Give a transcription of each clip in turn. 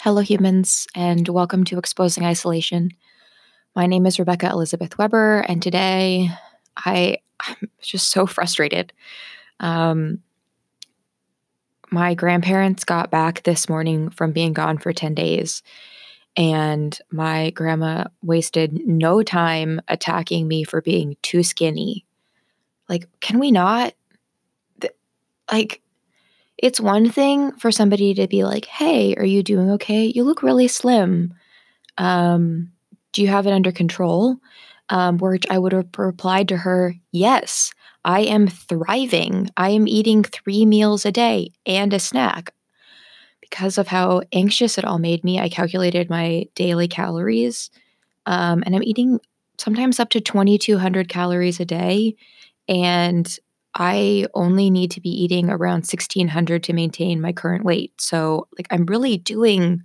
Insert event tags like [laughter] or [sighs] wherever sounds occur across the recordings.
Hello, humans, and welcome to Exposing Isolation. My name is Rebecca Elizabeth Weber, and today I, I'm just so frustrated. Um, my grandparents got back this morning from being gone for 10 days, and my grandma wasted no time attacking me for being too skinny. Like, can we not? Like, it's one thing for somebody to be like, "Hey, are you doing okay? You look really slim. Um, do you have it under control?" Um, which I would have replied to her, "Yes, I am thriving. I am eating three meals a day and a snack." Because of how anxious it all made me, I calculated my daily calories, um, and I'm eating sometimes up to 2,200 calories a day, and I only need to be eating around 1600 to maintain my current weight. So, like I'm really doing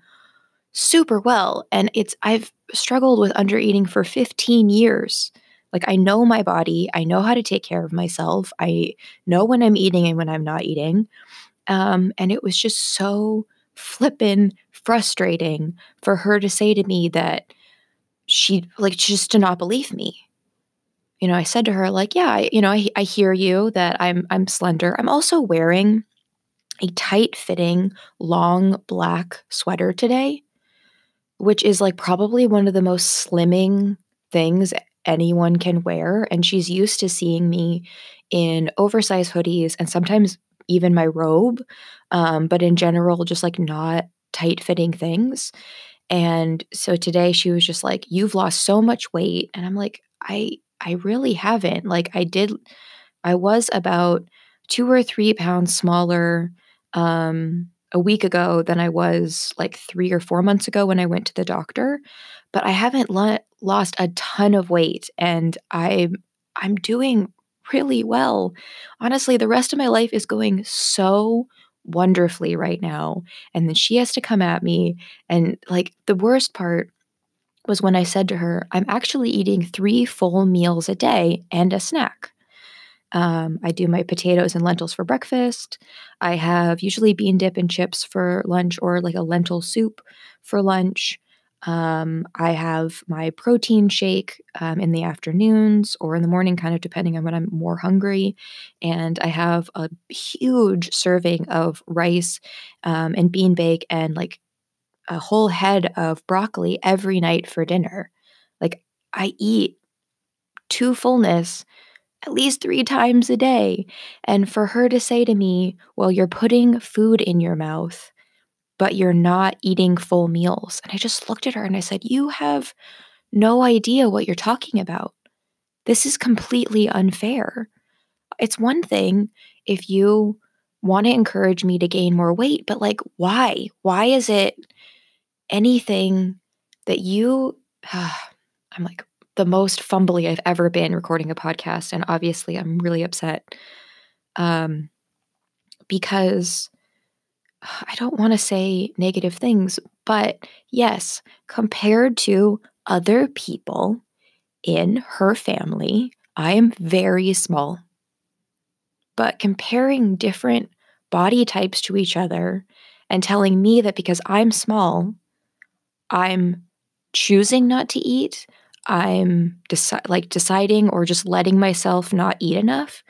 super well and it's I've struggled with under eating for 15 years. Like I know my body, I know how to take care of myself. I know when I'm eating and when I'm not eating. Um, and it was just so flippin' frustrating for her to say to me that she like she just did not believe me you know, I said to her, like, yeah, I, you know, I, I hear you that I'm I'm slender. I'm also wearing a tight fitting long black sweater today, which is like probably one of the most slimming things anyone can wear. And she's used to seeing me in oversized hoodies and sometimes even my robe, um, but in general, just like not tight fitting things. And so today she was just like, You've lost so much weight. And I'm like, I I really haven't. Like I did I was about 2 or 3 pounds smaller um a week ago than I was like 3 or 4 months ago when I went to the doctor, but I haven't lo- lost a ton of weight and I'm I'm doing really well. Honestly, the rest of my life is going so wonderfully right now. And then she has to come at me and like the worst part was when I said to her, I'm actually eating three full meals a day and a snack. Um, I do my potatoes and lentils for breakfast. I have usually bean dip and chips for lunch or like a lentil soup for lunch. Um, I have my protein shake um, in the afternoons or in the morning, kind of depending on when I'm more hungry. And I have a huge serving of rice um, and bean bake and like a whole head of broccoli every night for dinner. Like I eat to fullness at least three times a day. And for her to say to me, Well, you're putting food in your mouth, but you're not eating full meals. And I just looked at her and I said, You have no idea what you're talking about. This is completely unfair. It's one thing if you want to encourage me to gain more weight, but like, why? Why is it anything that you, uh, [sighs] I'm like the most fumbly I've ever been recording a podcast. And obviously, I'm really upset um, because [sighs] I don't want to say negative things, but yes, compared to other people in her family, I am very small. But comparing different body types to each other and telling me that because I'm small, I'm choosing not to eat, I'm deci- like deciding or just letting myself not eat enough.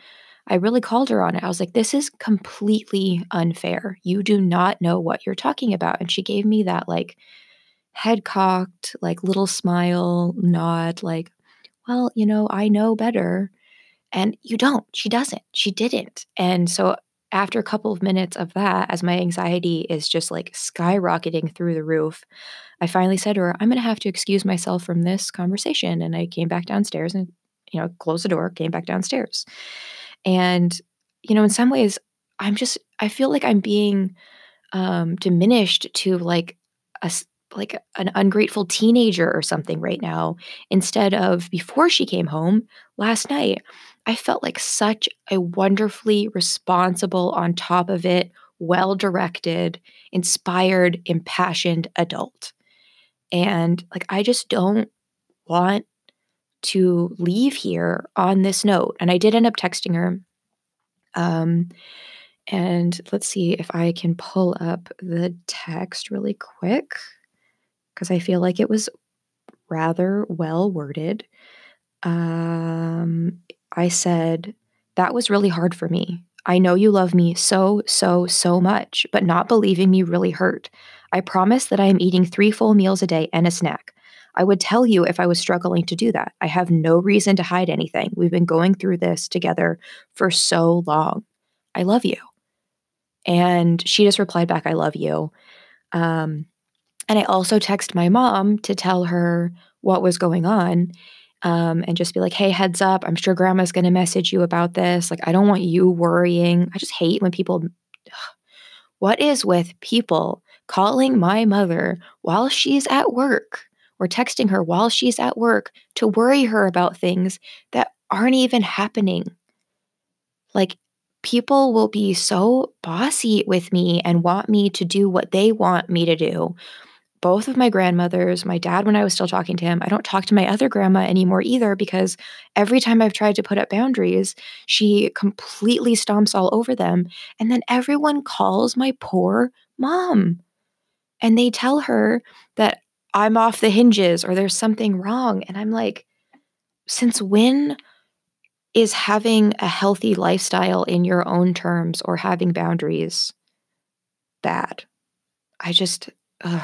I really called her on it. I was like, this is completely unfair. You do not know what you're talking about. And she gave me that like head cocked, like little smile, nod, like, well, you know, I know better. And you don't. She doesn't. She didn't. And so after a couple of minutes of that, as my anxiety is just like skyrocketing through the roof, I finally said to her, I'm going to have to excuse myself from this conversation. And I came back downstairs and, you know, closed the door, came back downstairs. And, you know, in some ways, I'm just, I feel like I'm being um, diminished to like a, like an ungrateful teenager or something right now instead of before she came home last night i felt like such a wonderfully responsible on top of it well directed inspired impassioned adult and like, I just don't want to leave here on this note. And I did end up texting her. Um, And let's see if I can pull up the text really quick because I feel like it was rather well worded. Um, I said, That was really hard for me. I know you love me so, so, so much, but not believing me really hurt. I promise that I am eating three full meals a day and a snack. I would tell you if I was struggling to do that. I have no reason to hide anything. We've been going through this together for so long. I love you. And she just replied back, I love you. Um, and I also text my mom to tell her what was going on um, and just be like, hey, heads up. I'm sure grandma's going to message you about this. Like, I don't want you worrying. I just hate when people. What is with people calling my mother while she's at work or texting her while she's at work to worry her about things that aren't even happening? Like, people will be so bossy with me and want me to do what they want me to do both of my grandmothers, my dad when I was still talking to him. I don't talk to my other grandma anymore either because every time I've tried to put up boundaries, she completely stomps all over them. And then everyone calls my poor mom and they tell her that I'm off the hinges or there's something wrong. And I'm like, since when is having a healthy lifestyle in your own terms or having boundaries bad? I just, ugh.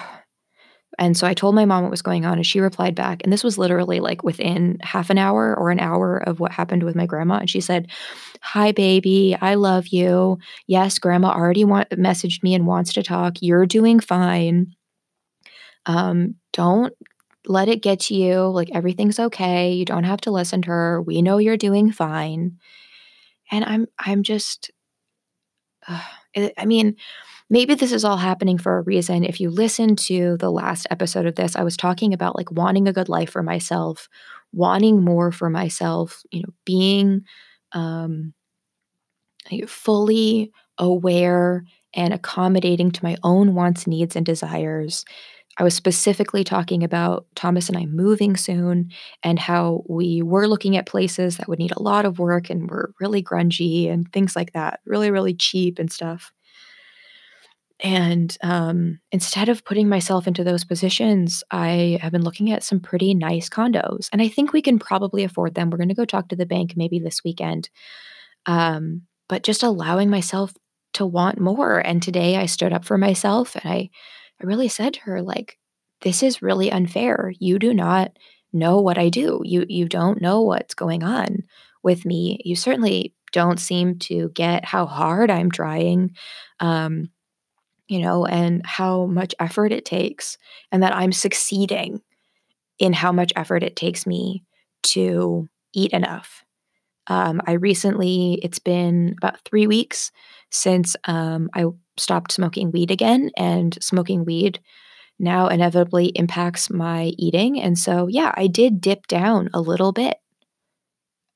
And so I told my mom what was going on, and she replied back. And this was literally like within half an hour or an hour of what happened with my grandma. And she said, Hi, baby. I love you. Yes, grandma already want- messaged me and wants to talk. You're doing fine. Um, don't let it get to you. Like everything's okay. You don't have to listen to her. We know you're doing fine. And I'm I'm just [sighs] uh, I mean, maybe this is all happening for a reason. If you listen to the last episode of this, I was talking about like wanting a good life for myself, wanting more for myself, you know, being um, fully aware and accommodating to my own wants, needs, and desires. I was specifically talking about Thomas and I moving soon and how we were looking at places that would need a lot of work and were really grungy and things like that, really, really cheap and stuff. And um, instead of putting myself into those positions, I have been looking at some pretty nice condos. And I think we can probably afford them. We're going to go talk to the bank maybe this weekend. Um, but just allowing myself to want more. And today I stood up for myself and I, I really said to her, like, this is really unfair. You do not know what I do. You you don't know what's going on with me. You certainly don't seem to get how hard I'm trying. Um, you know, and how much effort it takes, and that I'm succeeding in how much effort it takes me to eat enough. Um, I recently, it's been about three weeks since um, I stopped smoking weed again, and smoking weed now inevitably impacts my eating. And so, yeah, I did dip down a little bit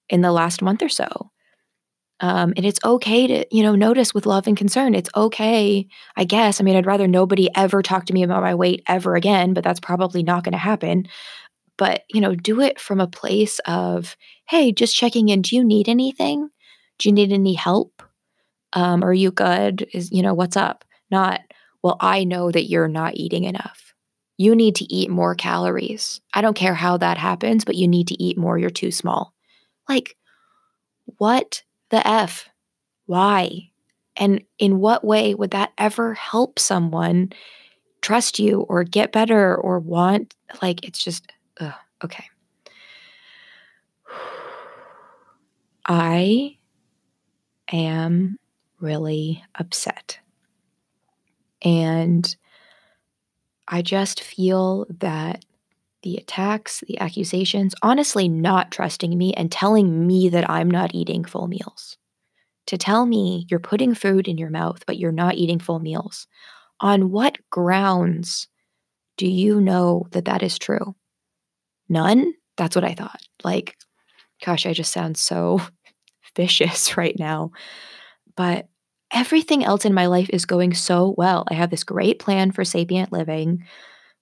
in the last month or so. Um, and it's okay to, you know, notice with love and concern. It's okay, I guess. I mean, I'd rather nobody ever talk to me about my weight ever again, but that's probably not going to happen. But, you know, do it from a place of, hey, just checking in. Do you need anything? Do you need any help? Um, are you good? Is, you know, what's up? Not, well, I know that you're not eating enough. You need to eat more calories. I don't care how that happens, but you need to eat more. You're too small. Like, what the F? Why? And in what way would that ever help someone trust you or get better or want? Like, it's just, ugh, okay. I am really upset. And I just feel that the attacks, the accusations, honestly not trusting me and telling me that I'm not eating full meals. To tell me you're putting food in your mouth, but you're not eating full meals. On what grounds do you know that that is true? None? That's what I thought. Like, gosh, I just sound so [laughs] vicious right now. But everything else in my life is going so well. I have this great plan for sapient living.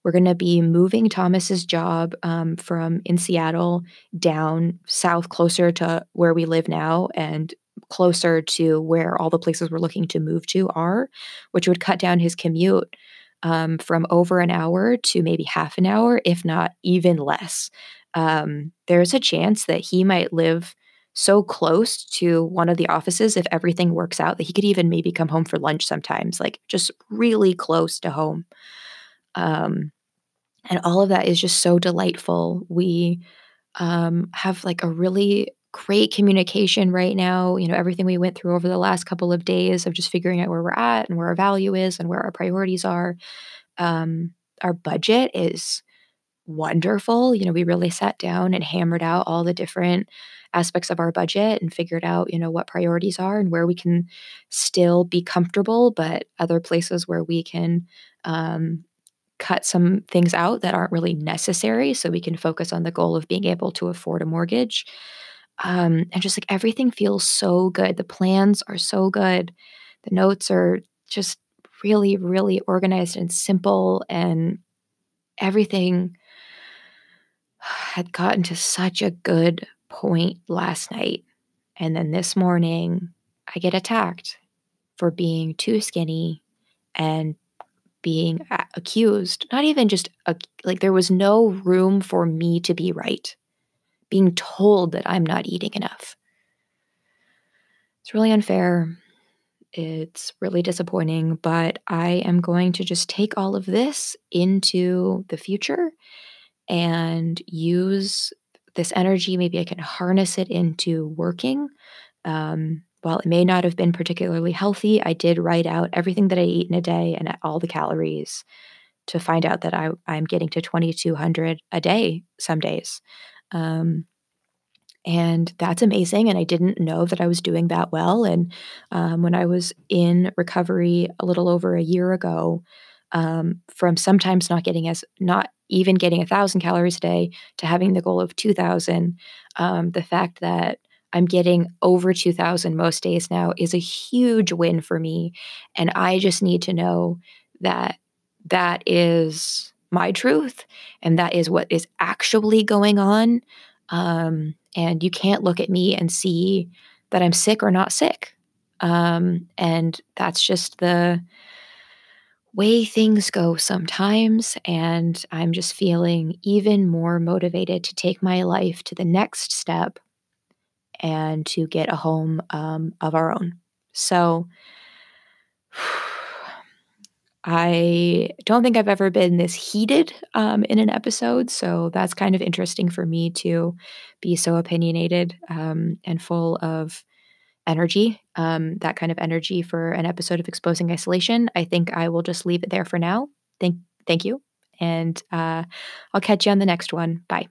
We're going to be moving Thomas's job um, from in Seattle down south, closer to where we live now, and closer to where all the places we're looking to move to are, which would cut down his commute um, from over an hour to maybe half an hour, if not even less. Um, there's a chance that he might live so close to one of the offices if everything works out that he could even maybe come home for lunch sometimes, like just really close to home. Um, and all of that is just so delightful. We um, have like a really great communication right now. You know, everything we went through over the last couple of days of just figuring out where we're at and where our value is and where our priorities are. Um, our budget is wonderful. You know, we really sat down and hammered out all the different aspects of our budget and figured out, you know, what priorities are and where we can still be comfortable, but other places where we can um, cut some things out that aren't really necessary so we can focus on the goal of being able to afford a mortgage. Um, and just like everything feels so good. The plans are so good. The notes are just really, really organized and simple, and everything had gotten to such a good point last night. And then this morning, I get attacked for being too skinny and being accused. Not even just like there was no room for me to be right. Being told that I'm not eating enough. It's really unfair. It's really disappointing, but I am going to just take all of this into the future and use this energy. Maybe I can harness it into working. Um, while it may not have been particularly healthy, I did write out everything that I eat in a day and all the calories to find out that I, I'm getting to 2,200 a day some days. Um, and that's amazing. And I didn't know that I was doing that well. And um, when I was in recovery a little over a year ago, um, from sometimes not getting as not even getting a thousand calories a day to having the goal of 2000 um, the fact that i'm getting over 2000 most days now is a huge win for me and i just need to know that that is my truth and that is what is actually going on um, and you can't look at me and see that i'm sick or not sick um, and that's just the way things go sometimes. And I'm just feeling even more motivated to take my life to the next step and to get a home um, of our own. So I don't think I've ever been this heated um, in an episode. So that's kind of interesting for me to be so opinionated um, and full of energy, um, that kind of energy for an episode of Exposing Isolation. I think I will just leave it there for now. Thank, thank you. And uh, I'll catch you on the next one. Bye.